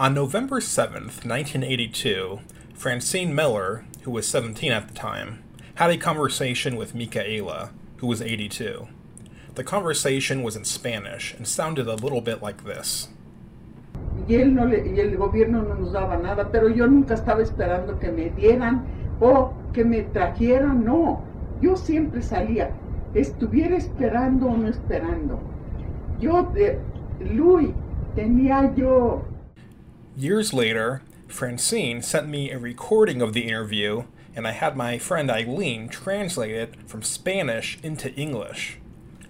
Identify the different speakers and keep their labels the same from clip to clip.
Speaker 1: On November 7th, 1982, Francine Mellor, who was 17 at the time, had a conversation with Micaela, who was 82. The conversation was in Spanish and sounded a little bit like this.
Speaker 2: y él no le, y el gobierno no nos daba nada, pero yo nunca estaba esperando que me dieran o que me trajeran, no. Yo siempre salía, estuviera esperando o no esperando. Yo, de, Luis, tenía yo.
Speaker 1: Years later, Francine sent me a recording of the interview, and I had my friend Eileen translate it from Spanish into English.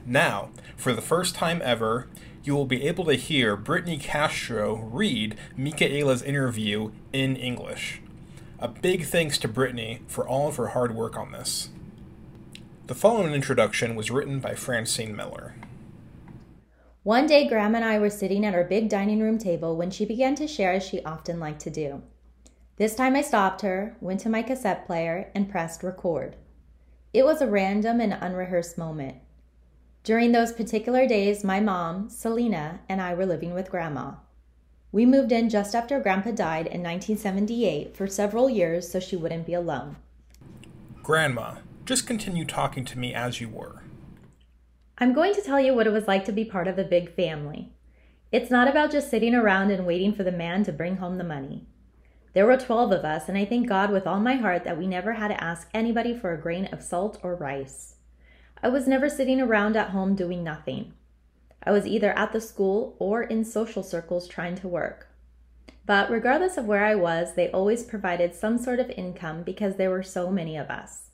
Speaker 1: Now, for the first time ever, you will be able to hear Brittany Castro read Micaela's interview in English. A big thanks to Brittany for all of her hard work on this. The following introduction was written by Francine Mellor.
Speaker 3: One day, Grandma and I were sitting at our big dining room table when she began to share as she often liked to do. This time I stopped her, went to my cassette player, and pressed record. It was a random and unrehearsed moment. During those particular days, my mom, Selena, and I were living with Grandma. We moved in just after Grandpa died in 1978 for several years so she wouldn't be alone.
Speaker 1: Grandma, just continue talking to me as you were.
Speaker 3: I'm going to tell you what it was like to be part of a big family. It's not about just sitting around and waiting for the man to bring home the money. There were 12 of us, and I thank God with all my heart that we never had to ask anybody for a grain of salt or rice. I was never sitting around at home doing nothing. I was either at the school or in social circles trying to work. But regardless of where I was, they always provided some sort of income because there were so many of us.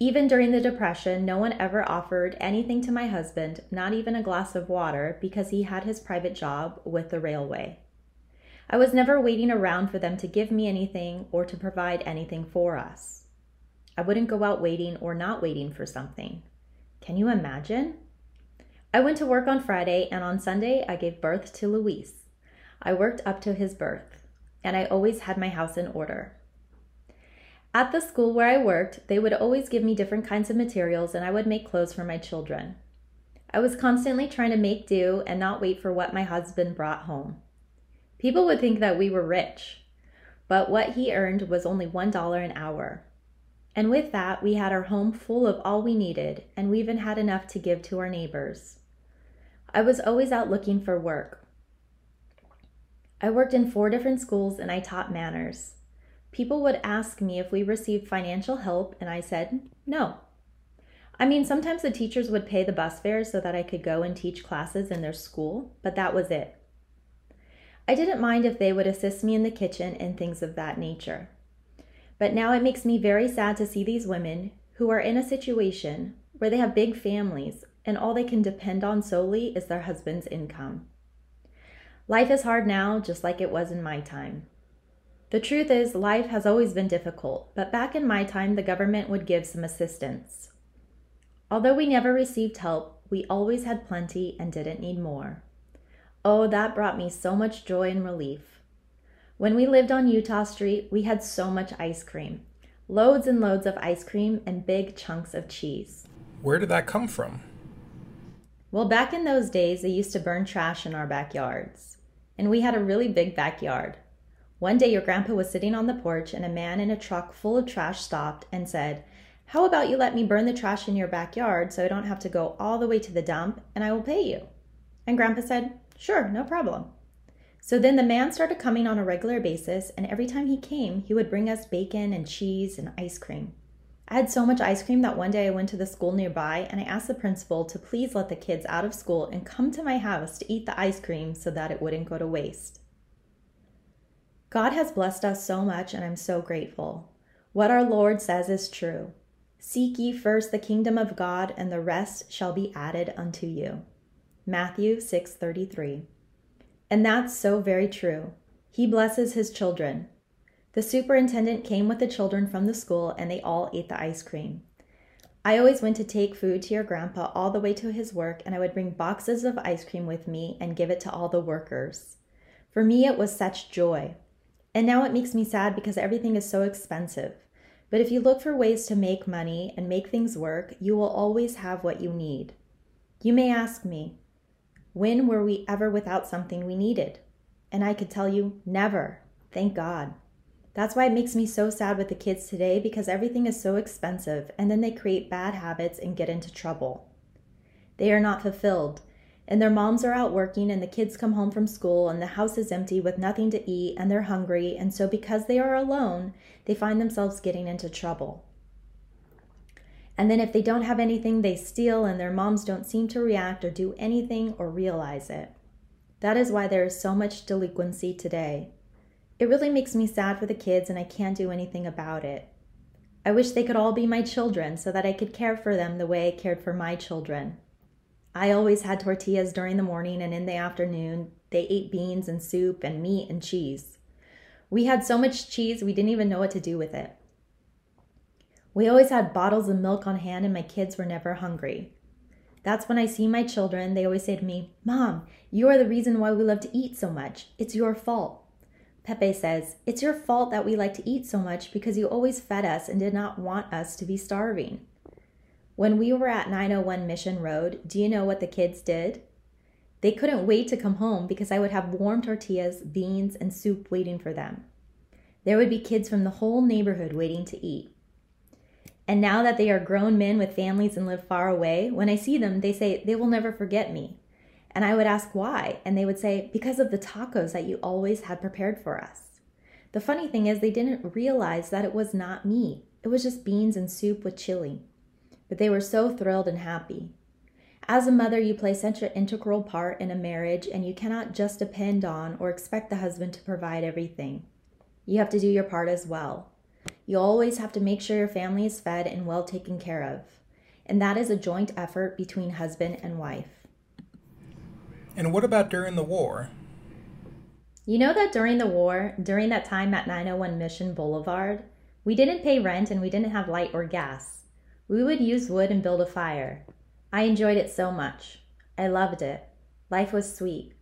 Speaker 3: Even during the Depression, no one ever offered anything to my husband, not even a glass of water, because he had his private job with the railway. I was never waiting around for them to give me anything or to provide anything for us. I wouldn't go out waiting or not waiting for something. Can you imagine? I went to work on Friday, and on Sunday, I gave birth to Luis. I worked up to his birth, and I always had my house in order. At the school where I worked, they would always give me different kinds of materials, and I would make clothes for my children. I was constantly trying to make do and not wait for what my husband brought home. People would think that we were rich, but what he earned was only $1 an hour. And with that, we had our home full of all we needed, and we even had enough to give to our neighbors. I was always out looking for work. I worked in four different schools and I taught manners. People would ask me if we received financial help, and I said no. I mean, sometimes the teachers would pay the bus fare so that I could go and teach classes in their school, but that was it. I didn't mind if they would assist me in the kitchen and things of that nature. But now it makes me very sad to see these women who are in a situation where they have big families and all they can depend on solely is their husband's income. Life is hard now, just like it was in my time. The truth is, life has always been difficult, but back in my time, the government would give some assistance. Although we never received help, we always had plenty and didn't need more. Oh, that brought me so much joy and relief. When we lived on Utah Street, we had so much ice cream loads and loads of ice cream and big chunks of cheese.
Speaker 1: Where did that come from?
Speaker 3: Well, back in those days, they used to burn trash in our backyards. And we had a really big backyard. One day, your grandpa was sitting on the porch, and a man in a truck full of trash stopped and said, How about you let me burn the trash in your backyard so I don't have to go all the way to the dump and I will pay you? And grandpa said, Sure, no problem. So then the man started coming on a regular basis, and every time he came, he would bring us bacon and cheese and ice cream. I had so much ice cream that one day I went to the school nearby and I asked the principal to please let the kids out of school and come to my house to eat the ice cream so that it wouldn't go to waste. God has blessed us so much, and I'm so grateful. What our Lord says is true Seek ye first the kingdom of God, and the rest shall be added unto you. Matthew 6:33. And that's so very true. He blesses his children. The superintendent came with the children from the school and they all ate the ice cream. I always went to take food to your grandpa all the way to his work, and I would bring boxes of ice cream with me and give it to all the workers. For me, it was such joy. And now it makes me sad because everything is so expensive. But if you look for ways to make money and make things work, you will always have what you need. You may ask me, when were we ever without something we needed? And I could tell you, never. Thank God. That's why it makes me so sad with the kids today because everything is so expensive and then they create bad habits and get into trouble. They are not fulfilled, and their moms are out working and the kids come home from school and the house is empty with nothing to eat and they're hungry, and so because they are alone, they find themselves getting into trouble. And then if they don't have anything, they steal and their moms don't seem to react or do anything or realize it. That is why there is so much delinquency today. It really makes me sad for the kids, and I can't do anything about it. I wish they could all be my children so that I could care for them the way I cared for my children. I always had tortillas during the morning, and in the afternoon, they ate beans and soup and meat and cheese. We had so much cheese, we didn't even know what to do with it. We always had bottles of milk on hand, and my kids were never hungry. That's when I see my children, they always say to me, Mom, you are the reason why we love to eat so much. It's your fault. Pepe says, It's your fault that we like to eat so much because you always fed us and did not want us to be starving. When we were at 901 Mission Road, do you know what the kids did? They couldn't wait to come home because I would have warm tortillas, beans, and soup waiting for them. There would be kids from the whole neighborhood waiting to eat. And now that they are grown men with families and live far away, when I see them, they say they will never forget me. And I would ask why, and they would say, because of the tacos that you always had prepared for us. The funny thing is, they didn't realize that it was not me. It was just beans and soup with chili. But they were so thrilled and happy. As a mother, you play such an integral part in a marriage, and you cannot just depend on or expect the husband to provide everything. You have to do your part as well. You always have to make sure your family is fed and well taken care of. And that is a joint effort between husband and wife.
Speaker 1: And what about during the war?
Speaker 3: You know that during the war, during that time at 901 Mission Boulevard, we didn't pay rent and we didn't have light or gas. We would use wood and build a fire. I enjoyed it so much. I loved it. Life was sweet.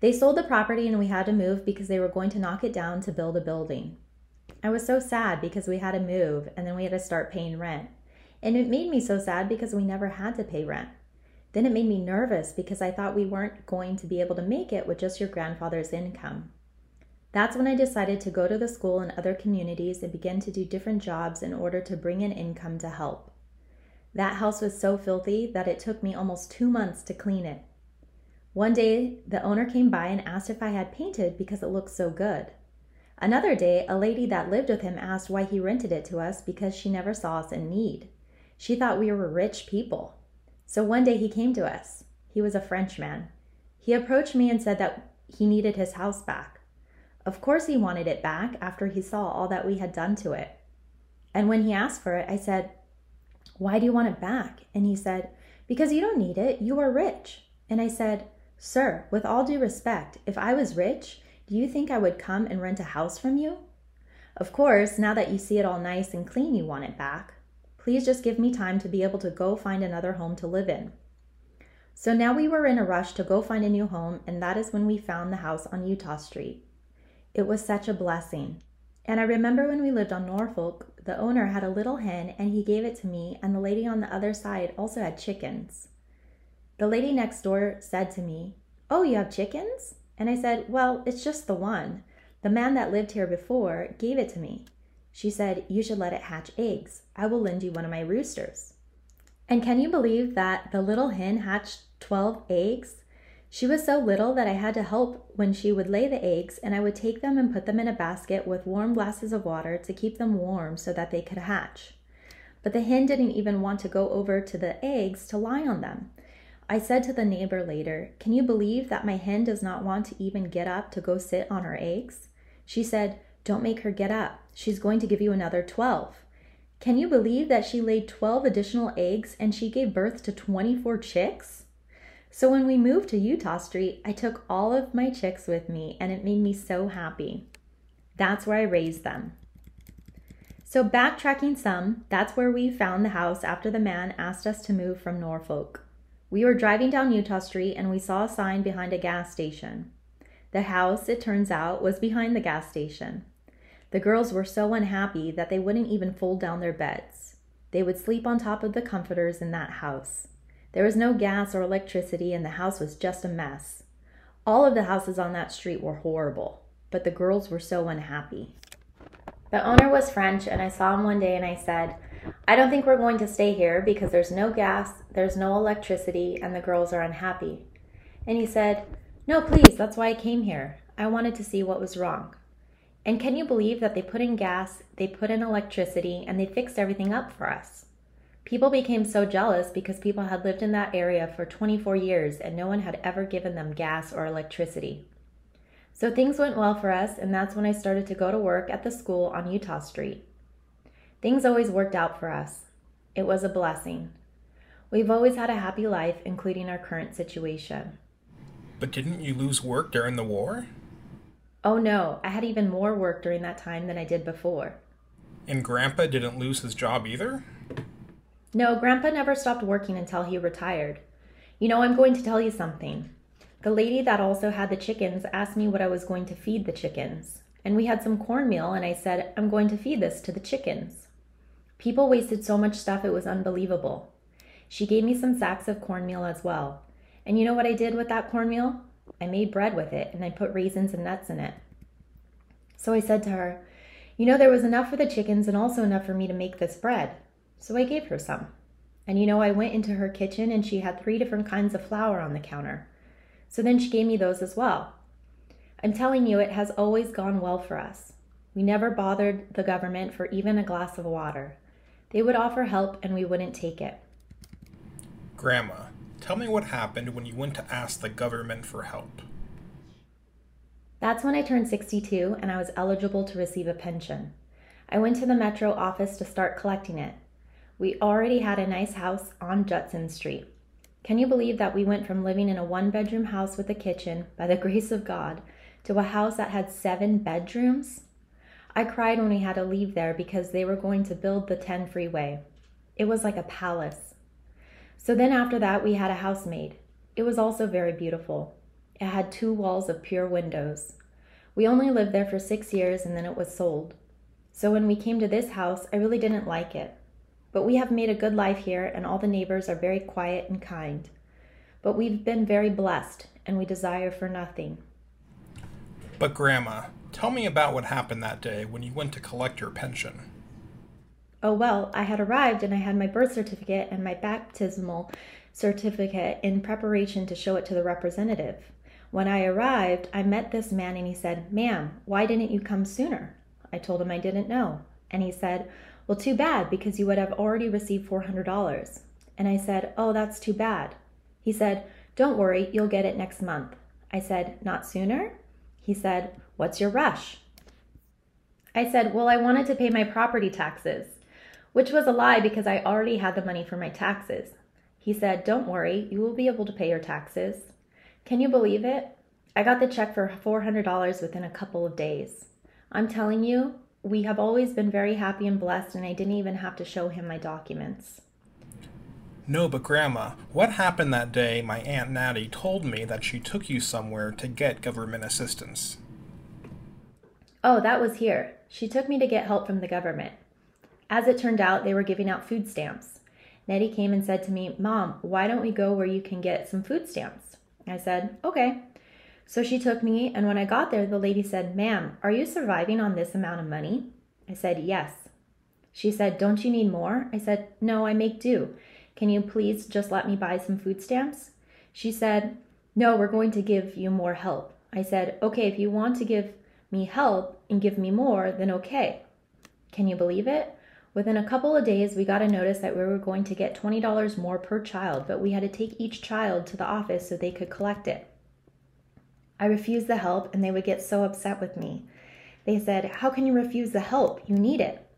Speaker 3: They sold the property and we had to move because they were going to knock it down to build a building. I was so sad because we had to move and then we had to start paying rent. And it made me so sad because we never had to pay rent. Then it made me nervous because I thought we weren't going to be able to make it with just your grandfather's income. That's when I decided to go to the school and other communities and begin to do different jobs in order to bring in income to help. That house was so filthy that it took me almost two months to clean it. One day, the owner came by and asked if I had painted because it looked so good. Another day, a lady that lived with him asked why he rented it to us because she never saw us in need. She thought we were rich people. So one day he came to us. He was a Frenchman. He approached me and said that he needed his house back. Of course, he wanted it back after he saw all that we had done to it. And when he asked for it, I said, Why do you want it back? And he said, Because you don't need it. You are rich. And I said, Sir, with all due respect, if I was rich, do you think I would come and rent a house from you? Of course, now that you see it all nice and clean, you want it back. Please just give me time to be able to go find another home to live in. So now we were in a rush to go find a new home, and that is when we found the house on Utah Street. It was such a blessing. And I remember when we lived on Norfolk, the owner had a little hen and he gave it to me, and the lady on the other side also had chickens. The lady next door said to me, Oh, you have chickens? And I said, Well, it's just the one. The man that lived here before gave it to me. She said, You should let it hatch eggs. I will lend you one of my roosters. And can you believe that the little hen hatched 12 eggs? She was so little that I had to help when she would lay the eggs, and I would take them and put them in a basket with warm glasses of water to keep them warm so that they could hatch. But the hen didn't even want to go over to the eggs to lie on them. I said to the neighbor later, Can you believe that my hen does not want to even get up to go sit on her eggs? She said, Don't make her get up. She's going to give you another 12. Can you believe that she laid 12 additional eggs and she gave birth to 24 chicks? So when we moved to Utah Street, I took all of my chicks with me and it made me so happy. That's where I raised them. So, backtracking some, that's where we found the house after the man asked us to move from Norfolk. We were driving down Utah Street and we saw a sign behind a gas station. The house, it turns out, was behind the gas station. The girls were so unhappy that they wouldn't even fold down their beds. They would sleep on top of the comforters in that house. There was no gas or electricity, and the house was just a mess. All of the houses on that street were horrible, but the girls were so unhappy. The owner was French, and I saw him one day and I said, I don't think we're going to stay here because there's no gas, there's no electricity, and the girls are unhappy. And he said, No, please, that's why I came here. I wanted to see what was wrong. And can you believe that they put in gas, they put in electricity, and they fixed everything up for us? People became so jealous because people had lived in that area for 24 years and no one had ever given them gas or electricity. So things went well for us, and that's when I started to go to work at the school on Utah Street. Things always worked out for us. It was a blessing. We've always had a happy life, including our current situation.
Speaker 1: But didn't you lose work during the war?
Speaker 3: Oh no, I had even more work during that time than I did before.
Speaker 1: And Grandpa didn't lose his job either?
Speaker 3: No, Grandpa never stopped working until he retired. You know, I'm going to tell you something. The lady that also had the chickens asked me what I was going to feed the chickens. And we had some cornmeal, and I said, I'm going to feed this to the chickens. People wasted so much stuff, it was unbelievable. She gave me some sacks of cornmeal as well. And you know what I did with that cornmeal? I made bread with it and I put raisins and nuts in it. So I said to her, You know, there was enough for the chickens and also enough for me to make this bread. So I gave her some. And you know, I went into her kitchen and she had three different kinds of flour on the counter. So then she gave me those as well. I'm telling you, it has always gone well for us. We never bothered the government for even a glass of water. They would offer help and we wouldn't take it.
Speaker 1: Grandma, Tell me what happened when you went to ask the government for help.
Speaker 3: That's when I turned 62 and I was eligible to receive a pension. I went to the Metro office to start collecting it. We already had a nice house on Judson Street. Can you believe that we went from living in a one bedroom house with a kitchen, by the grace of God, to a house that had seven bedrooms? I cried when we had to leave there because they were going to build the 10 freeway. It was like a palace. So then after that, we had a housemaid. It was also very beautiful. It had two walls of pure windows. We only lived there for six years and then it was sold. So when we came to this house, I really didn't like it. But we have made a good life here and all the neighbors are very quiet and kind. But we've been very blessed and we desire for nothing.
Speaker 1: But, Grandma, tell me about what happened that day when you went to collect your pension.
Speaker 3: Oh, well, I had arrived and I had my birth certificate and my baptismal certificate in preparation to show it to the representative. When I arrived, I met this man and he said, Ma'am, why didn't you come sooner? I told him I didn't know. And he said, Well, too bad, because you would have already received $400. And I said, Oh, that's too bad. He said, Don't worry, you'll get it next month. I said, Not sooner? He said, What's your rush? I said, Well, I wanted to pay my property taxes which was a lie because I already had the money for my taxes. He said, Don't worry, you will be able to pay your taxes. Can you believe it? I got the check for $400 within a couple of days. I'm telling you, we have always been very happy and blessed, and I didn't even have to show him my documents.
Speaker 1: No, but Grandma, what happened that day my Aunt Natty told me that she took you somewhere to get government assistance?
Speaker 3: Oh, that was here. She took me to get help from the government. As it turned out, they were giving out food stamps. Nettie came and said to me, Mom, why don't we go where you can get some food stamps? I said, Okay. So she took me, and when I got there, the lady said, Ma'am, are you surviving on this amount of money? I said, Yes. She said, Don't you need more? I said, No, I make do. Can you please just let me buy some food stamps? She said, No, we're going to give you more help. I said, Okay, if you want to give me help and give me more, then okay. Can you believe it? Within a couple of days, we got a notice that we were going to get $20 more per child, but we had to take each child to the office so they could collect it. I refused the help, and they would get so upset with me. They said, How can you refuse the help? You need it.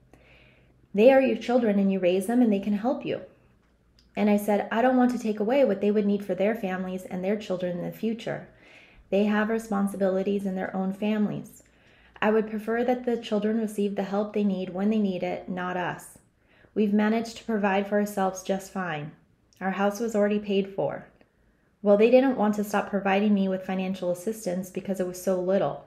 Speaker 3: They are your children, and you raise them, and they can help you. And I said, I don't want to take away what they would need for their families and their children in the future. They have responsibilities in their own families. I would prefer that the children receive the help they need when they need it, not us. We've managed to provide for ourselves just fine. Our house was already paid for. Well, they didn't want to stop providing me with financial assistance because it was so little.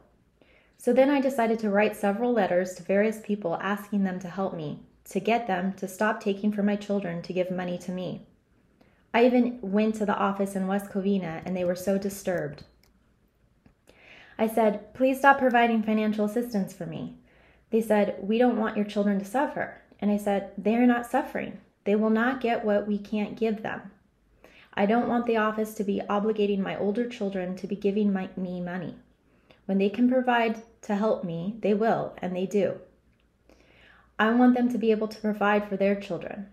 Speaker 3: So then I decided to write several letters to various people asking them to help me, to get them to stop taking from my children to give money to me. I even went to the office in West Covina and they were so disturbed. I said, Please stop providing financial assistance for me. They said, We don't want your children to suffer. And I said, They are not suffering. They will not get what we can't give them. I don't want the office to be obligating my older children to be giving my, me money. When they can provide to help me, they will, and they do. I want them to be able to provide for their children.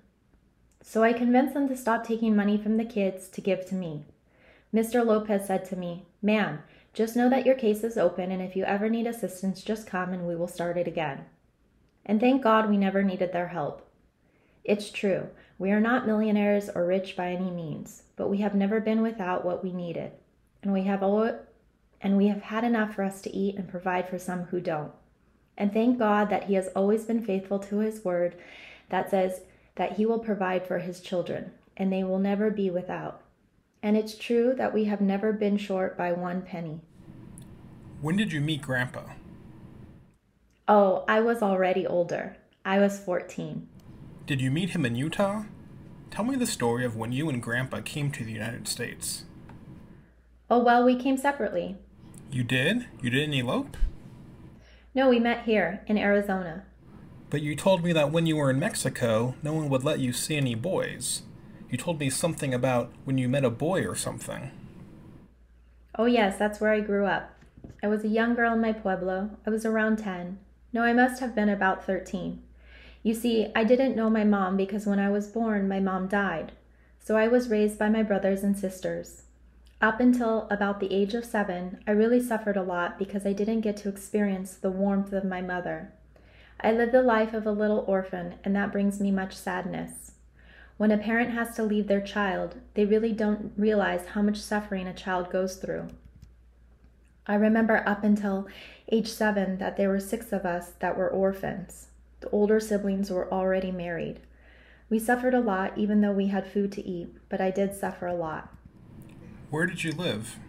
Speaker 3: So I convinced them to stop taking money from the kids to give to me. Mr. Lopez said to me, Ma'am, just know that your case is open, and if you ever need assistance, just come and we will start it again. And thank God we never needed their help. It's true, we are not millionaires or rich by any means, but we have never been without what we needed, and we have all, and we have had enough for us to eat and provide for some who don't. And thank God that He has always been faithful to His word that says that He will provide for His children, and they will never be without. And it's true that we have never been short by one penny.
Speaker 1: When did you meet Grandpa?
Speaker 3: Oh, I was already older. I was 14.
Speaker 1: Did you meet him in Utah? Tell me the story of when you and Grandpa came to the United States.
Speaker 3: Oh, well, we came separately.
Speaker 1: You did? You didn't elope?
Speaker 3: No, we met here in Arizona.
Speaker 1: But you told me that when you were in Mexico, no one would let you see any boys. You told me something about when you met a boy or something.
Speaker 3: Oh, yes, that's where I grew up. I was a young girl in my pueblo. I was around 10. No, I must have been about 13. You see, I didn't know my mom because when I was born, my mom died. So I was raised by my brothers and sisters. Up until about the age of seven, I really suffered a lot because I didn't get to experience the warmth of my mother. I lived the life of a little orphan, and that brings me much sadness. When a parent has to leave their child, they really don't realize how much suffering a child goes through. I remember up until age seven that there were six of us that were orphans. The older siblings were already married. We suffered a lot even though we had food to eat, but I did suffer a lot.
Speaker 1: Where did you live?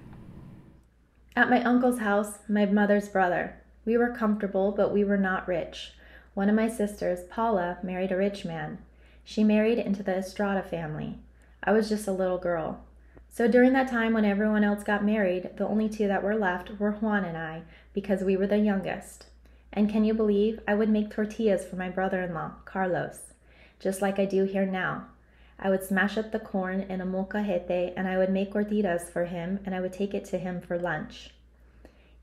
Speaker 3: At my uncle's house, my mother's brother. We were comfortable, but we were not rich. One of my sisters, Paula, married a rich man. She married into the Estrada family. I was just a little girl. So during that time when everyone else got married, the only two that were left were Juan and I, because we were the youngest. And can you believe I would make tortillas for my brother in law, Carlos, just like I do here now. I would smash up the corn in a molcajete and I would make gorditas for him and I would take it to him for lunch.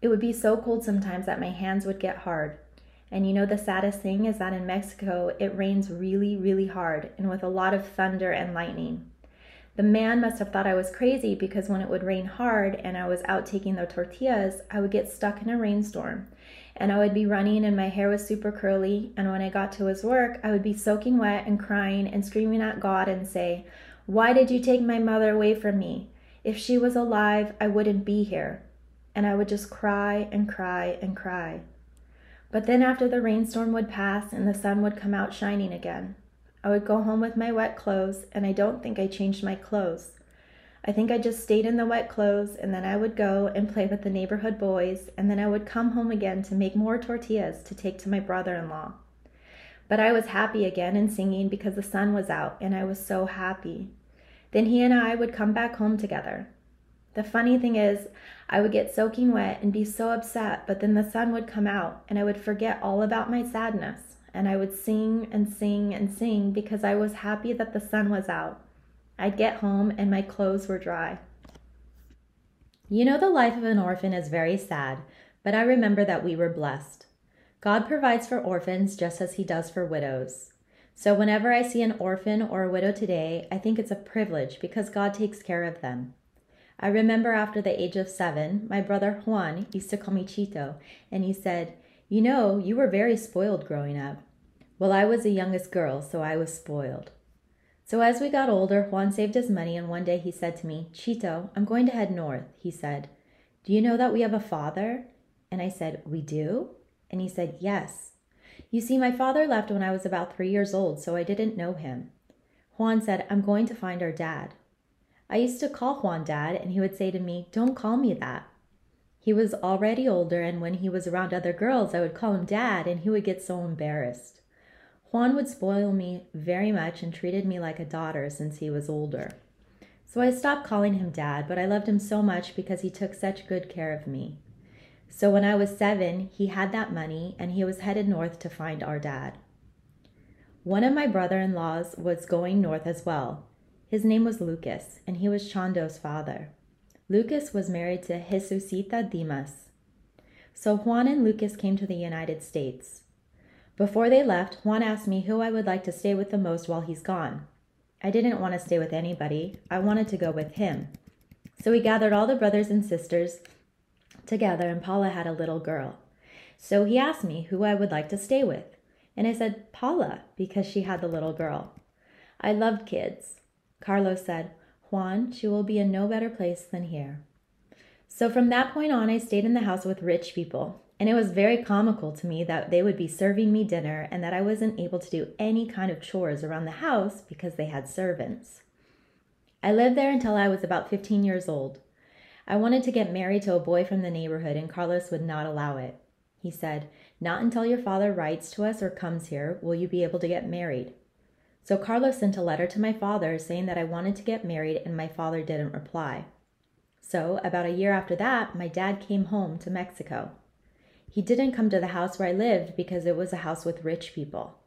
Speaker 3: It would be so cold sometimes that my hands would get hard. And you know, the saddest thing is that in Mexico, it rains really, really hard and with a lot of thunder and lightning. The man must have thought I was crazy because when it would rain hard and I was out taking the tortillas, I would get stuck in a rainstorm. And I would be running and my hair was super curly. And when I got to his work, I would be soaking wet and crying and screaming at God and say, Why did you take my mother away from me? If she was alive, I wouldn't be here. And I would just cry and cry and cry. But then after the rainstorm would pass and the sun would come out shining again, I would go home with my wet clothes, and I don't think I changed my clothes. I think I just stayed in the wet clothes, and then I would go and play with the neighborhood boys, and then I would come home again to make more tortillas to take to my brother in law. But I was happy again and singing because the sun was out, and I was so happy. Then he and I would come back home together. The funny thing is, I would get soaking wet and be so upset, but then the sun would come out, and I would forget all about my sadness and I would sing and sing and sing because I was happy that the sun was out. I'd get home and my clothes were dry. You know, the life of an orphan is very sad, but I remember that we were blessed. God provides for orphans just as He does for widows. So whenever I see an orphan or a widow today, I think it's a privilege because God takes care of them. I remember after the age of seven, my brother Juan used to call me Chito, and he said, you know, you were very spoiled growing up. Well, I was the youngest girl, so I was spoiled. So as we got older, Juan saved his money, and one day he said to me, Chito, I'm going to head north. He said, Do you know that we have a father? And I said, We do? And he said, Yes. You see, my father left when I was about three years old, so I didn't know him. Juan said, I'm going to find our dad. I used to call Juan dad, and he would say to me, Don't call me that. He was already older, and when he was around other girls, I would call him dad, and he would get so embarrassed. Juan would spoil me very much and treated me like a daughter since he was older. So I stopped calling him dad, but I loved him so much because he took such good care of me. So when I was seven, he had that money and he was headed north to find our dad. One of my brother in laws was going north as well. His name was Lucas, and he was Chando's father. Lucas was married to Jesucita Dimas. So Juan and Lucas came to the United States. Before they left, Juan asked me who I would like to stay with the most while he's gone. I didn't want to stay with anybody, I wanted to go with him. So we gathered all the brothers and sisters together, and Paula had a little girl. So he asked me who I would like to stay with. And I said, Paula, because she had the little girl. I loved kids. Carlos said, Juan, she will be in no better place than here. So from that point on, I stayed in the house with rich people. And it was very comical to me that they would be serving me dinner and that I wasn't able to do any kind of chores around the house because they had servants. I lived there until I was about 15 years old. I wanted to get married to a boy from the neighborhood, and Carlos would not allow it. He said, Not until your father writes to us or comes here will you be able to get married. So Carlos sent a letter to my father saying that I wanted to get married, and my father didn't reply. So, about a year after that, my dad came home to Mexico. He didn't come to the house where I lived because it was a house with rich people,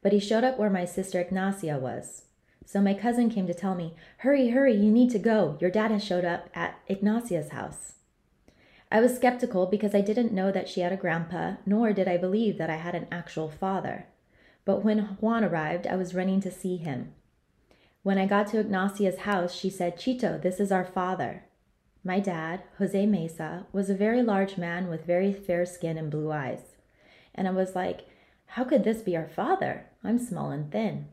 Speaker 3: but he showed up where my sister Ignacia was. So my cousin came to tell me, Hurry, hurry, you need to go. Your dad has showed up at Ignacia's house. I was skeptical because I didn't know that she had a grandpa, nor did I believe that I had an actual father. But when Juan arrived, I was running to see him. When I got to Ignacia's house, she said, Chito, this is our father. My dad, Jose Mesa, was a very large man with very fair skin and blue eyes. And I was like, How could this be our father? I'm small and thin.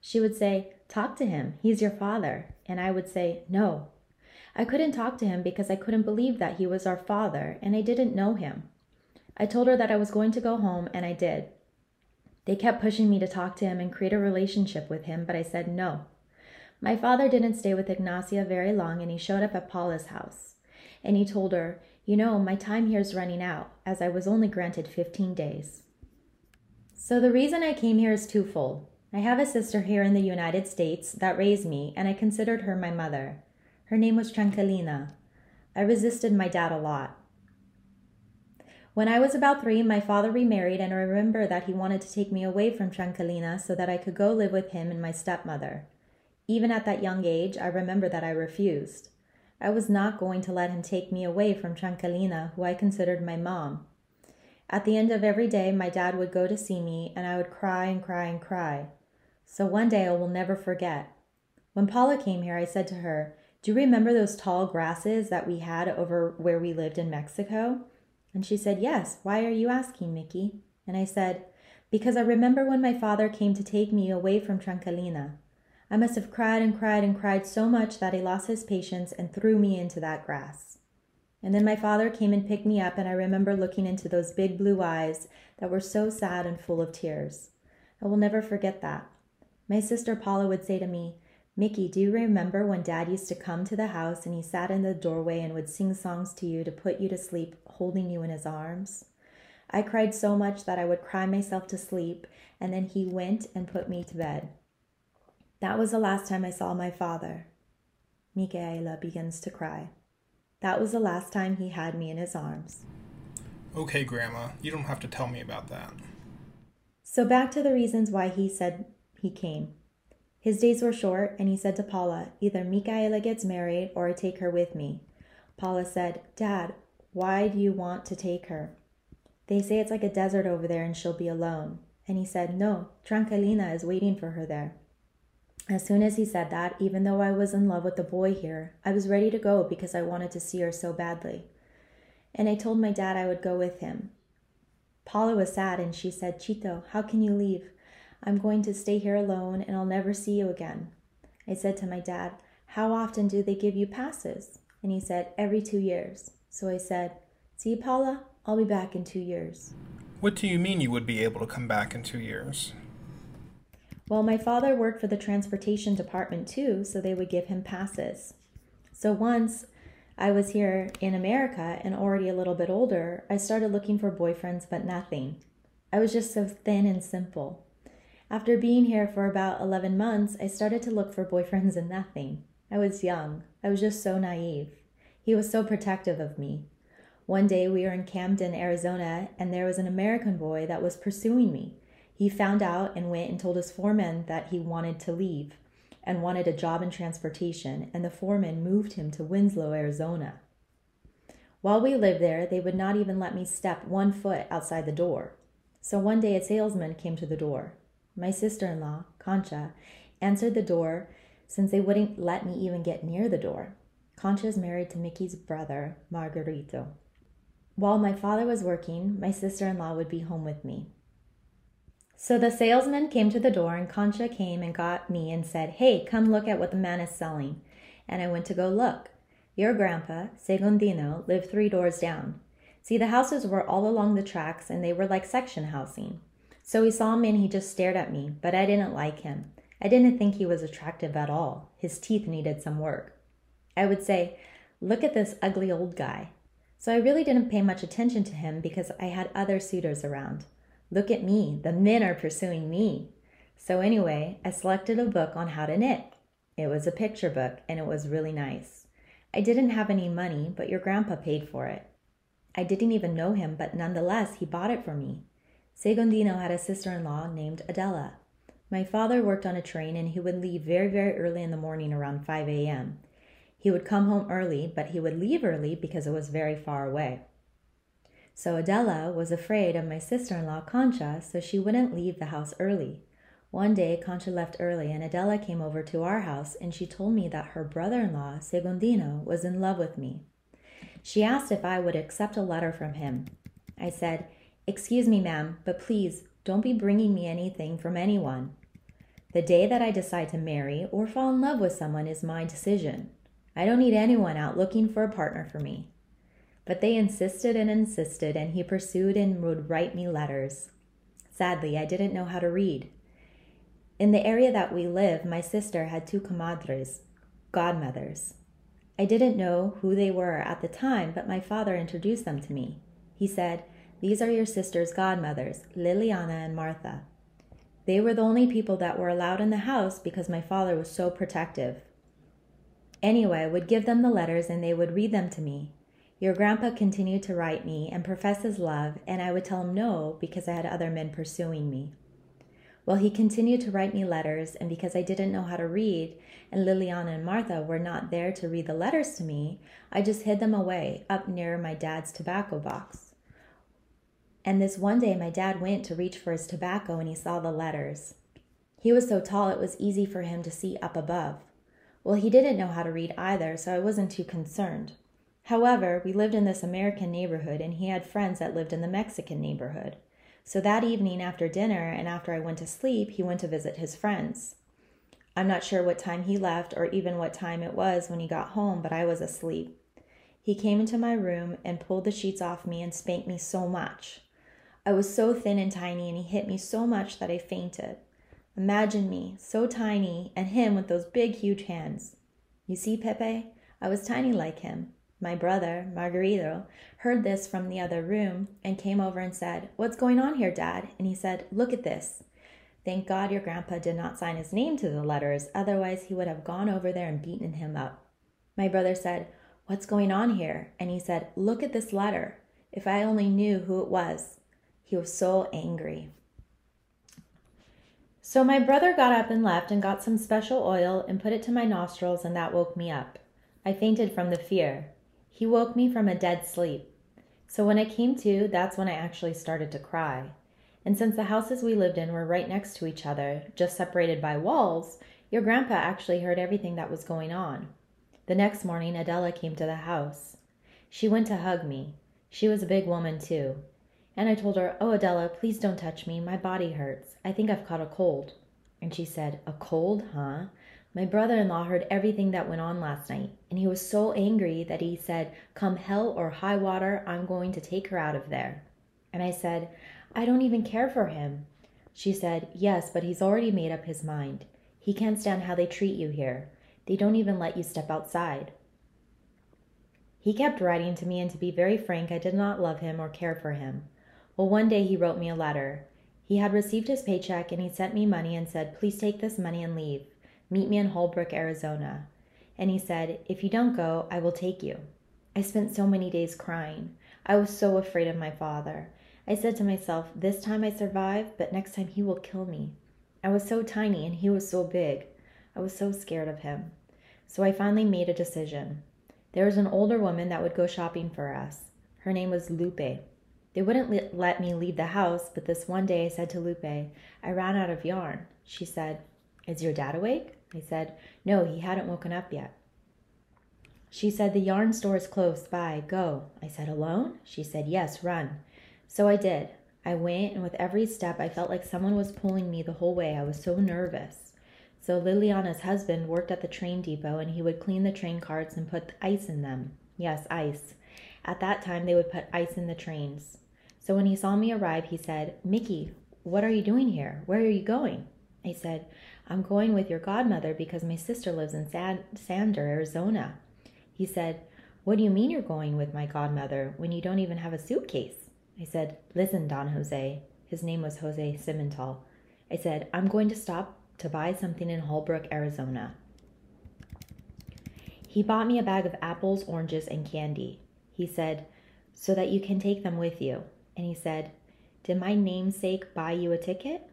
Speaker 3: She would say, Talk to him. He's your father. And I would say, No. I couldn't talk to him because I couldn't believe that he was our father and I didn't know him. I told her that I was going to go home and I did. They kept pushing me to talk to him and create a relationship with him, but I said no. My father didn't stay with Ignacia very long and he showed up at Paula's house. And he told her, You know, my time here is running out, as I was only granted 15 days. So the reason I came here is twofold. I have a sister here in the United States that raised me, and I considered her my mother. Her name was Tranquilina. I resisted my dad a lot. When I was about three, my father remarried, and I remember that he wanted to take me away from Tranquilina so that I could go live with him and my stepmother. Even at that young age, I remember that I refused. I was not going to let him take me away from Tranquilina, who I considered my mom. At the end of every day, my dad would go to see me, and I would cry and cry and cry. So one day I will never forget. When Paula came here, I said to her, Do you remember those tall grasses that we had over where we lived in Mexico? And she said, Yes. Why are you asking, Mickey? And I said, Because I remember when my father came to take me away from Tranquilina. I must have cried and cried and cried so much that he lost his patience and threw me into that grass. And then my father came and picked me up, and I remember looking into those big blue eyes that were so sad and full of tears. I will never forget that. My sister Paula would say to me, Mickey, do you remember when Dad used to come to the house and he sat in the doorway and would sing songs to you to put you to sleep, holding you in his arms? I cried so much that I would cry myself to sleep, and then he went and put me to bed. That was the last time I saw my father. Micaela begins to cry. That was the last time he had me in his arms.
Speaker 1: Okay, Grandma, you don't have to tell me about that.
Speaker 3: So back to the reasons why he said he came. His days were short, and he said to Paula, Either Micaela gets married or I take her with me. Paula said, Dad, why do you want to take her? They say it's like a desert over there and she'll be alone. And he said, No, Tranquilina is waiting for her there. As soon as he said that, even though I was in love with the boy here, I was ready to go because I wanted to see her so badly. And I told my dad I would go with him. Paula was sad and she said, Chito, how can you leave? I'm going to stay here alone and I'll never see you again. I said to my dad, How often do they give you passes? And he said, Every two years. So I said, See, Paula, I'll be back in two years.
Speaker 1: What do you mean you would be able to come back in two years?
Speaker 3: Well, my father worked for the transportation department too, so they would give him passes. So once I was here in America and already a little bit older, I started looking for boyfriends, but nothing. I was just so thin and simple. After being here for about 11 months, I started to look for boyfriends and nothing. I was young. I was just so naive. He was so protective of me. One day we were in Camden, Arizona, and there was an American boy that was pursuing me. He found out and went and told his foreman that he wanted to leave and wanted a job in transportation, and the foreman moved him to Winslow, Arizona. While we lived there, they would not even let me step one foot outside the door. So one day a salesman came to the door. My sister in law, Concha, answered the door since they wouldn't let me even get near the door. Concha is married to Mickey's brother, Margarito. While my father was working, my sister in law would be home with me. So the salesman came to the door, and Concha came and got me and said, Hey, come look at what the man is selling. And I went to go look. Your grandpa, Segundino, lived three doors down. See, the houses were all along the tracks, and they were like section housing. So he saw me and he just stared at me, but I didn't like him. I didn't think he was attractive at all. His teeth needed some work. I would say, Look at this ugly old guy. So I really didn't pay much attention to him because I had other suitors around. Look at me, the men are pursuing me. So, anyway, I selected a book on how to knit. It was a picture book and it was really nice. I didn't have any money, but your grandpa paid for it. I didn't even know him, but nonetheless, he bought it for me. Segundino had a sister in law named Adela. My father worked on a train and he would leave very, very early in the morning around 5 a.m. He would come home early, but he would leave early because it was very far away. So Adela was afraid of my sister in law Concha, so she wouldn't leave the house early. One day, Concha left early, and Adela came over to our house, and she told me that her brother in law, Segundino, was in love with me. She asked if I would accept a letter from him. I said, Excuse me, ma'am, but please don't be bringing me anything from anyone. The day that I decide to marry or fall in love with someone is my decision. I don't need anyone out looking for a partner for me. But they insisted and insisted, and he pursued and would write me letters. Sadly, I didn't know how to read. In the area that we live, my sister had two comadres, godmothers. I didn't know who they were at the time, but my father introduced them to me. He said, These are your sister's godmothers, Liliana and Martha. They were the only people that were allowed in the house because my father was so protective. Anyway, I would give them the letters and they would read them to me. Your grandpa continued to write me and profess his love, and I would tell him no because I had other men pursuing me. Well, he continued to write me letters, and because I didn't know how to read, and Liliana and Martha were not there to read the letters to me, I just hid them away up near my dad's tobacco box. And this one day, my dad went to reach for his tobacco and he saw the letters. He was so tall it was easy for him to see up above. Well, he didn't know how to read either, so I wasn't too concerned. However, we lived in this American neighborhood and he had friends that lived in the Mexican neighborhood. So that evening after dinner and after I went to sleep, he went to visit his friends. I'm not sure what time he left or even what time it was when he got home, but I was asleep. He came into my room and pulled the sheets off me and spanked me so much. I was so thin and tiny, and he hit me so much that I fainted. Imagine me, so tiny, and him with those big, huge hands. You see, Pepe, I was tiny like him, my brother, Margarito, heard this from the other room and came over and said, What's going on here, Dad? And he said, Look at this. Thank God your grandpa did not sign his name to the letters, otherwise, he would have gone over there and beaten him up. My brother said, What's going on here? And he said, Look at this letter. If I only knew who it was. He was so angry. So my brother got up and left and got some special oil and put it to my nostrils, and that woke me up. I fainted from the fear. He woke me from a dead sleep. So when I came to, that's when I actually started to cry. And since the houses we lived in were right next to each other, just separated by walls, your grandpa actually heard everything that was going on. The next morning, Adela came to the house. She went to hug me. She was a big woman, too. And I told her, Oh, Adela, please don't touch me. My body hurts. I think I've caught a cold. And she said, A cold, huh? My brother in law heard everything that went on last night, and he was so angry that he said, Come hell or high water, I'm going to take her out of there. And I said, I don't even care for him. She said, Yes, but he's already made up his mind. He can't stand how they treat you here. They don't even let you step outside. He kept writing to me, and to be very frank, I did not love him or care for him. Well, one day he wrote me a letter. He had received his paycheck and he sent me money and said, Please take this money and leave. Meet me in Holbrook, Arizona. And he said, If you don't go, I will take you. I spent so many days crying. I was so afraid of my father. I said to myself, This time I survive, but next time he will kill me. I was so tiny and he was so big. I was so scared of him. So I finally made a decision. There was an older woman that would go shopping for us. Her name was Lupe. They wouldn't let me leave the house, but this one day I said to Lupe, I ran out of yarn. She said, Is your dad awake? I said, No, he hadn't woken up yet. She said, The yarn store is close by. Go. I said, Alone? She said, Yes, run. So I did. I went, and with every step, I felt like someone was pulling me the whole way. I was so nervous. So Liliana's husband worked at the train depot, and he would clean the train carts and put ice in them. Yes, ice. At that time, they would put ice in the trains. So when he saw me arrive, he said, Mickey, what are you doing here? Where are you going? I said, I'm going with your godmother because my sister lives in Sander, Arizona. He said, What do you mean you're going with my godmother when you don't even have a suitcase? I said, Listen, Don Jose. His name was Jose Cimental. I said, I'm going to stop to buy something in Holbrook, Arizona. He bought me a bag of apples, oranges, and candy. He said, So that you can take them with you. And he said, Did my namesake buy you a ticket?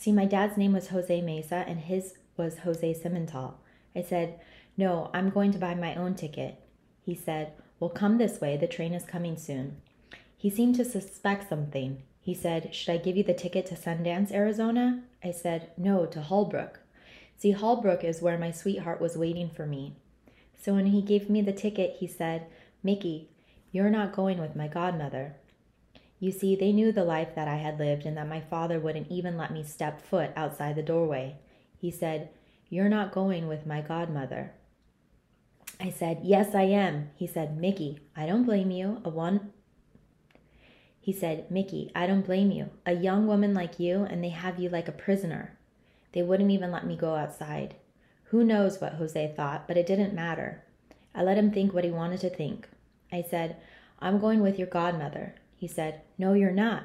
Speaker 3: See, my dad's name was Jose Mesa and his was Jose Cimental. I said, No, I'm going to buy my own ticket. He said, Well, come this way. The train is coming soon. He seemed to suspect something. He said, Should I give you the ticket to Sundance, Arizona? I said, No, to Holbrook. See, Holbrook is where my sweetheart was waiting for me. So when he gave me the ticket, he said, Mickey, you're not going with my godmother. You see, they knew the life that I had lived and that my father wouldn't even let me step foot outside the doorway. He said, You're not going with my godmother. I said, Yes, I am. He said, Mickey, I don't blame you. A one. He said, Mickey, I don't blame you. A young woman like you, and they have you like a prisoner. They wouldn't even let me go outside. Who knows what Jose thought, but it didn't matter. I let him think what he wanted to think. I said, I'm going with your godmother. He said, No, you're not.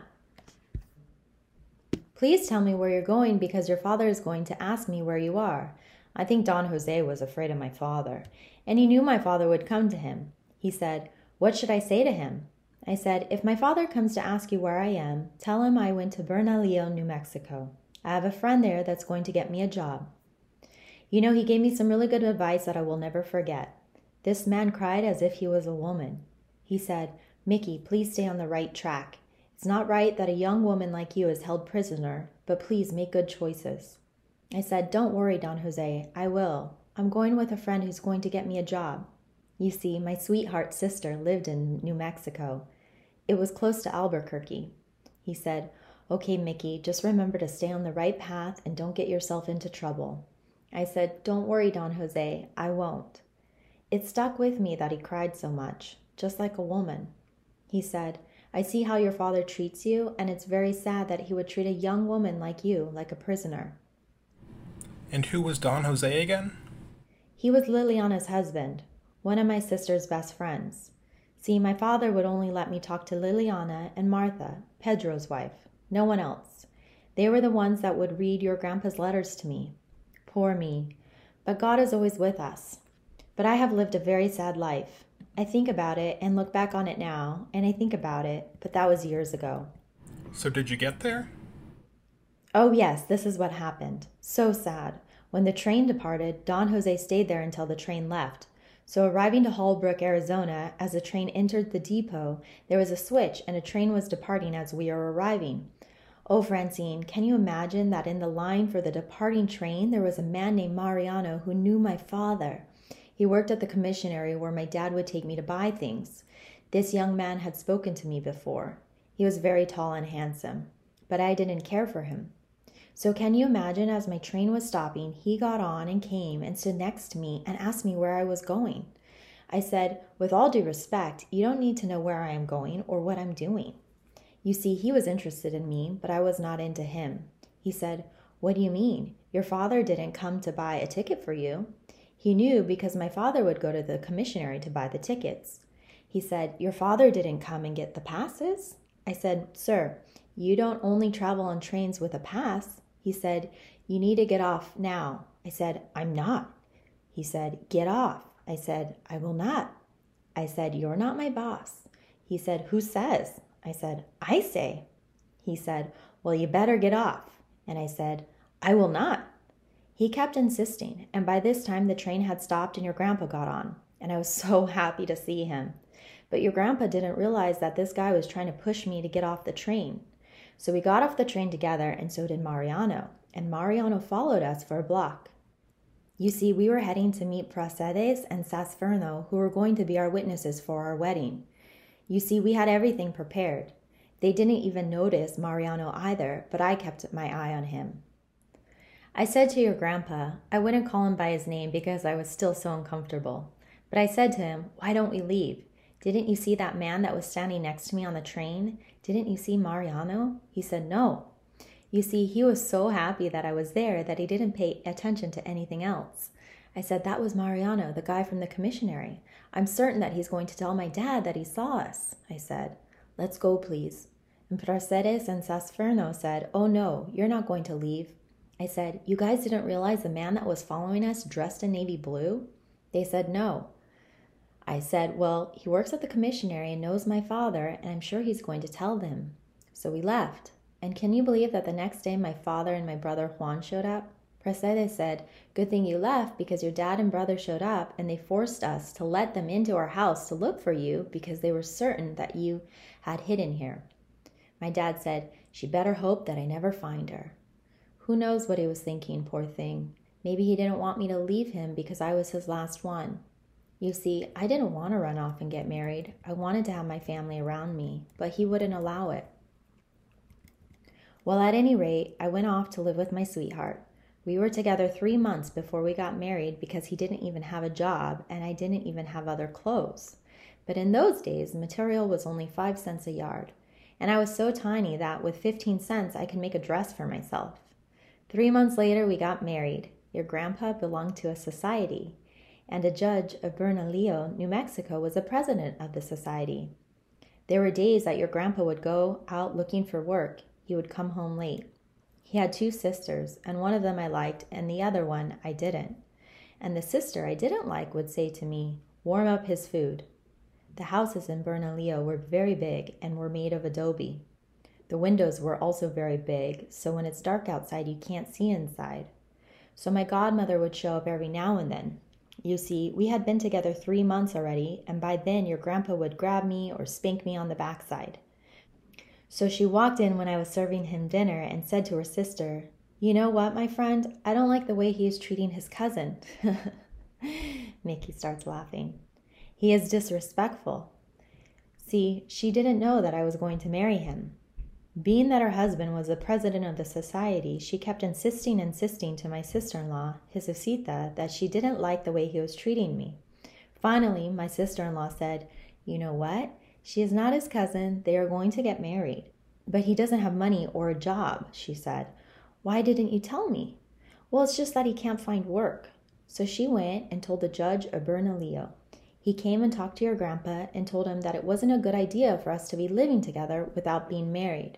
Speaker 3: Please tell me where you're going because your father is going to ask me where you are. I think Don Jose was afraid of my father, and he knew my father would come to him. He said, What should I say to him? I said, If my father comes to ask you where I am, tell him I went to Bernalillo, New Mexico. I have a friend there that's going to get me a job. You know, he gave me some really good advice that I will never forget. This man cried as if he was a woman. He said, Mickey, please stay on the right track. It's not right that a young woman like you is held prisoner, but please make good choices. I said, Don't worry, Don Jose. I will. I'm going with a friend who's going to get me a job. You see, my sweetheart's sister lived in New Mexico. It was close to Albuquerque. He said, Okay, Mickey, just remember to stay on the right path and don't get yourself into trouble. I said, Don't worry, Don Jose. I won't. It stuck with me that he cried so much, just like a woman. He said, I see how your father treats you, and it's very sad that he would treat a young woman like you like a prisoner.
Speaker 1: And who was Don Jose again?
Speaker 3: He was Liliana's husband, one of my sister's best friends. See, my father would only let me talk to Liliana and Martha, Pedro's wife, no one else. They were the ones that would read your grandpa's letters to me. Poor me. But God is always with us. But I have lived a very sad life. I think about it and look back on it now, and I think about it, but that was years ago.
Speaker 1: So, did you get there?
Speaker 3: Oh, yes, this is what happened. So sad. When the train departed, Don Jose stayed there until the train left. So, arriving to Holbrook, Arizona, as the train entered the depot, there was a switch and a train was departing as we were arriving. Oh, Francine, can you imagine that in the line for the departing train there was a man named Mariano who knew my father? He worked at the commissionary where my dad would take me to buy things. This young man had spoken to me before. He was very tall and handsome, but I didn't care for him. So, can you imagine as my train was stopping, he got on and came and stood next to me and asked me where I was going? I said, With all due respect, you don't need to know where I am going or what I'm doing. You see, he was interested in me, but I was not into him. He said, What do you mean? Your father didn't come to buy a ticket for you. He knew because my father would go to the commissionary to buy the tickets. He said, Your father didn't come and get the passes? I said, Sir, you don't only travel on trains with a pass. He said, You need to get off now. I said, I'm not. He said, Get off. I said, I will not. I said, You're not my boss. He said, Who says? I said, I say. He said, Well, you better get off. And I said, I will not. He kept insisting, and by this time the train had stopped and your grandpa got on, and I was so happy to see him. But your grandpa didn't realize that this guy was trying to push me to get off the train. So we got off the train together, and so did Mariano, and Mariano followed us for a block. You see, we were heading to meet Pracedes and Sasferno, who were going to be our witnesses for our wedding. You see, we had everything prepared. They didn't even notice Mariano either, but I kept my eye on him. I said to your grandpa, I wouldn't call him by his name because I was still so uncomfortable. But I said to him, Why don't we leave? Didn't you see that man that was standing next to me on the train? Didn't you see Mariano? He said, No. You see, he was so happy that I was there that he didn't pay attention to anything else. I said, That was Mariano, the guy from the commissary. I'm certain that he's going to tell my dad that he saw us. I said, Let's go, please. And Pracedes and Sasferno said, Oh no, you're not going to leave. I said, You guys didn't realize the man that was following us dressed in navy blue? They said, No. I said, Well, he works at the commissary and knows my father, and I'm sure he's going to tell them. So we left. And can you believe that the next day my father and my brother Juan showed up? Pracedes said, Good thing you left because your dad and brother showed up and they forced us to let them into our house to look for you because they were certain that you had hidden here. My dad said, She better hope that I never find her. Who knows what he was thinking, poor thing. Maybe he didn't want me to leave him because I was his last one. You see, I didn't want to run off and get married. I wanted to have my family around me, but he wouldn't allow it. Well, at any rate, I went off to live with my sweetheart. We were together three months before we got married because he didn't even have a job and I didn't even have other clothes. But in those days, material was only five cents a yard, and I was so tiny that with 15 cents I could make a dress for myself. Three months later, we got married. Your grandpa belonged to a society, and a judge of Bernalillo, New Mexico, was the president of the society. There were days that your grandpa would go out looking for work. He would come home late. He had two sisters, and one of them I liked, and the other one I didn't. And the sister I didn't like would say to me, Warm up his food. The houses in Bernalillo were very big and were made of adobe. The windows were also very big, so when it's dark outside, you can't see inside. So my godmother would show up every now and then, you see, we had been together three months already, and by then your grandpa would grab me or spank me on the backside. So she walked in when I was serving him dinner and said to her sister, You know what, my friend? I don't like the way he is treating his cousin. Mickey starts laughing. He is disrespectful. See, she didn't know that I was going to marry him. Being that her husband was the president of the society, she kept insisting, insisting to my sister in law, Jesucita, that she didn't like the way he was treating me. Finally, my sister in law said, You know what? She is not his cousin. They are going to get married. But he doesn't have money or a job, she said. Why didn't you tell me? Well, it's just that he can't find work. So she went and told the judge of. He came and talked to your grandpa and told him that it wasn't a good idea for us to be living together without being married.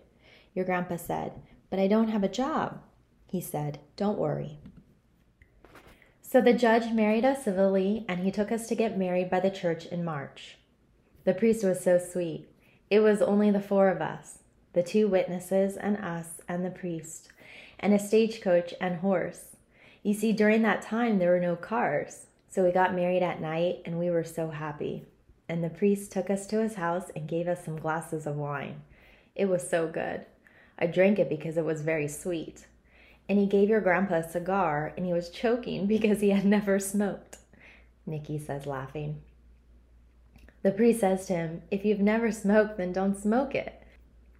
Speaker 3: Your grandpa said, But I don't have a job. He said, Don't worry. So the judge married us civilly, and he took us to get married by the church in March. The priest was so sweet. It was only the four of us the two witnesses, and us, and the priest, and a stagecoach and horse. You see, during that time, there were no cars. So we got married at night, and we were so happy. And the priest took us to his house and gave us some glasses of wine. It was so good. I drank it because it was very sweet. And he gave your grandpa a cigar, and he was choking because he had never smoked. Mickey says, laughing. The priest says to him, If you've never smoked, then don't smoke it.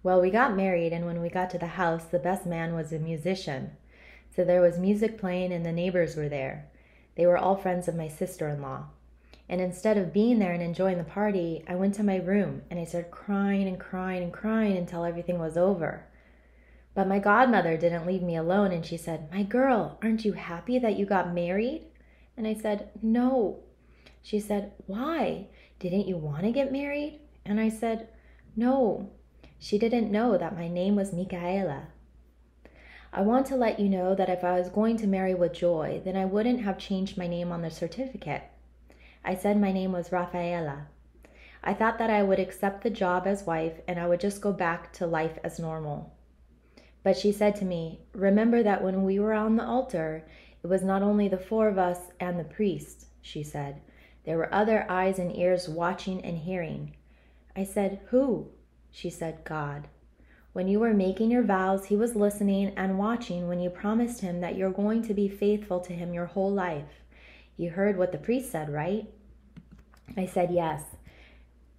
Speaker 3: Well, we got married, and when we got to the house, the best man was a musician. So there was music playing, and the neighbors were there. They were all friends of my sister in law. And instead of being there and enjoying the party, I went to my room and I started crying and crying and crying until everything was over. But my godmother didn't leave me alone and she said, My girl, aren't you happy that you got married? And I said, No. She said, Why? Didn't you want to get married? And I said, No. She didn't know that my name was Micaela. I want to let you know that if I was going to marry with joy, then I wouldn't have changed my name on the certificate. I said my name was Rafaela. I thought that I would accept the job as wife and I would just go back to life as normal. But she said to me, Remember that when we were on the altar, it was not only the four of us and the priest, she said. There were other eyes and ears watching and hearing. I said, Who? She said, God. When you were making your vows, He was listening and watching when you promised Him that you're going to be faithful to Him your whole life. You heard what the priest said, right? I said, Yes.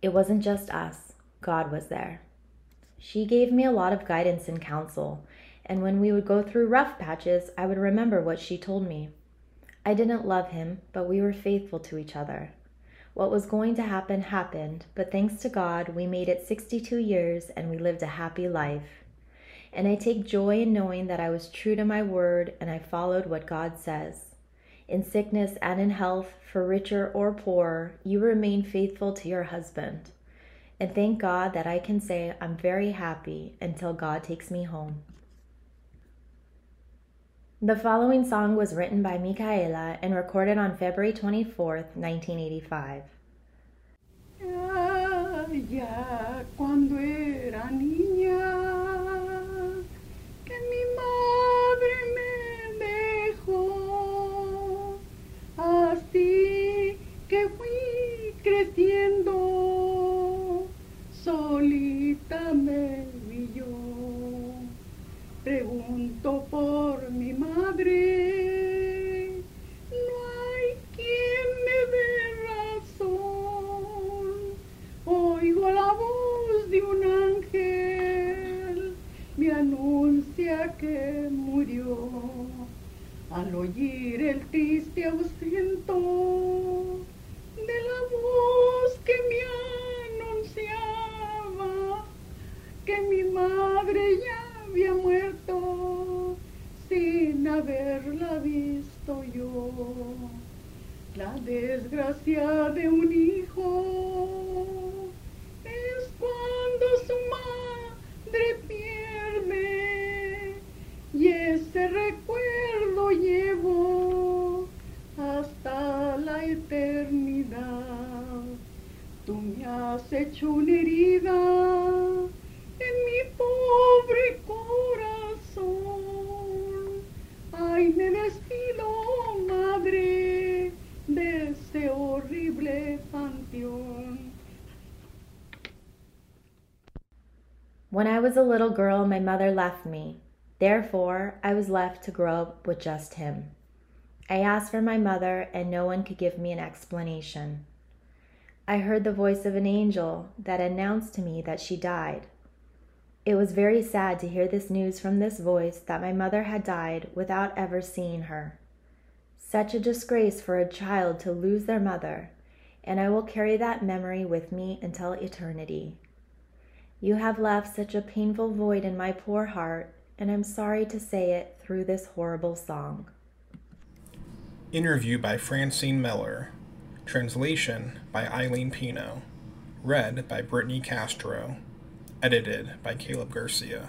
Speaker 3: It wasn't just us, God was there. She gave me a lot of guidance and counsel, and when we would go through rough patches, I would remember what she told me. I didn't love him, but we were faithful to each other. What was going to happen happened, but thanks to God, we made it 62 years and we lived a happy life. And I take joy in knowing that I was true to my word and I followed what God says. In sickness and in health, for richer or poorer, you remain faithful to your husband. And thank God that I can say I'm very happy until God takes me home. The following song was written by Micaela and recorded on February 24th, 1985.
Speaker 2: Ya solita me vi yo. Pregunto por mi madre, no hay quien me dé razón. Oigo la voz de un ángel, me anuncia que murió. Al oír el triste ausento de la voz que me que mi madre ya había muerto sin haberla visto yo. La desgracia de un hijo es cuando su madre pierde y ese recuerdo llevo hasta la eternidad. Tú me has hecho una herida
Speaker 3: little girl, my mother left me. Therefore, I was left to grow up with just him. I asked for my mother, and no one could give me an explanation. I heard the voice of an angel that announced to me that she died. It was very sad to hear this news from this voice that my mother had died without ever seeing her. Such a disgrace for a child to lose their mother, and I will carry that memory with me until eternity. You have left such a painful void in my poor heart, and I'm sorry to say it through this horrible song.
Speaker 1: Interview by Francine Mellor. Translation by Eileen Pino. Read by Brittany Castro. Edited by Caleb Garcia.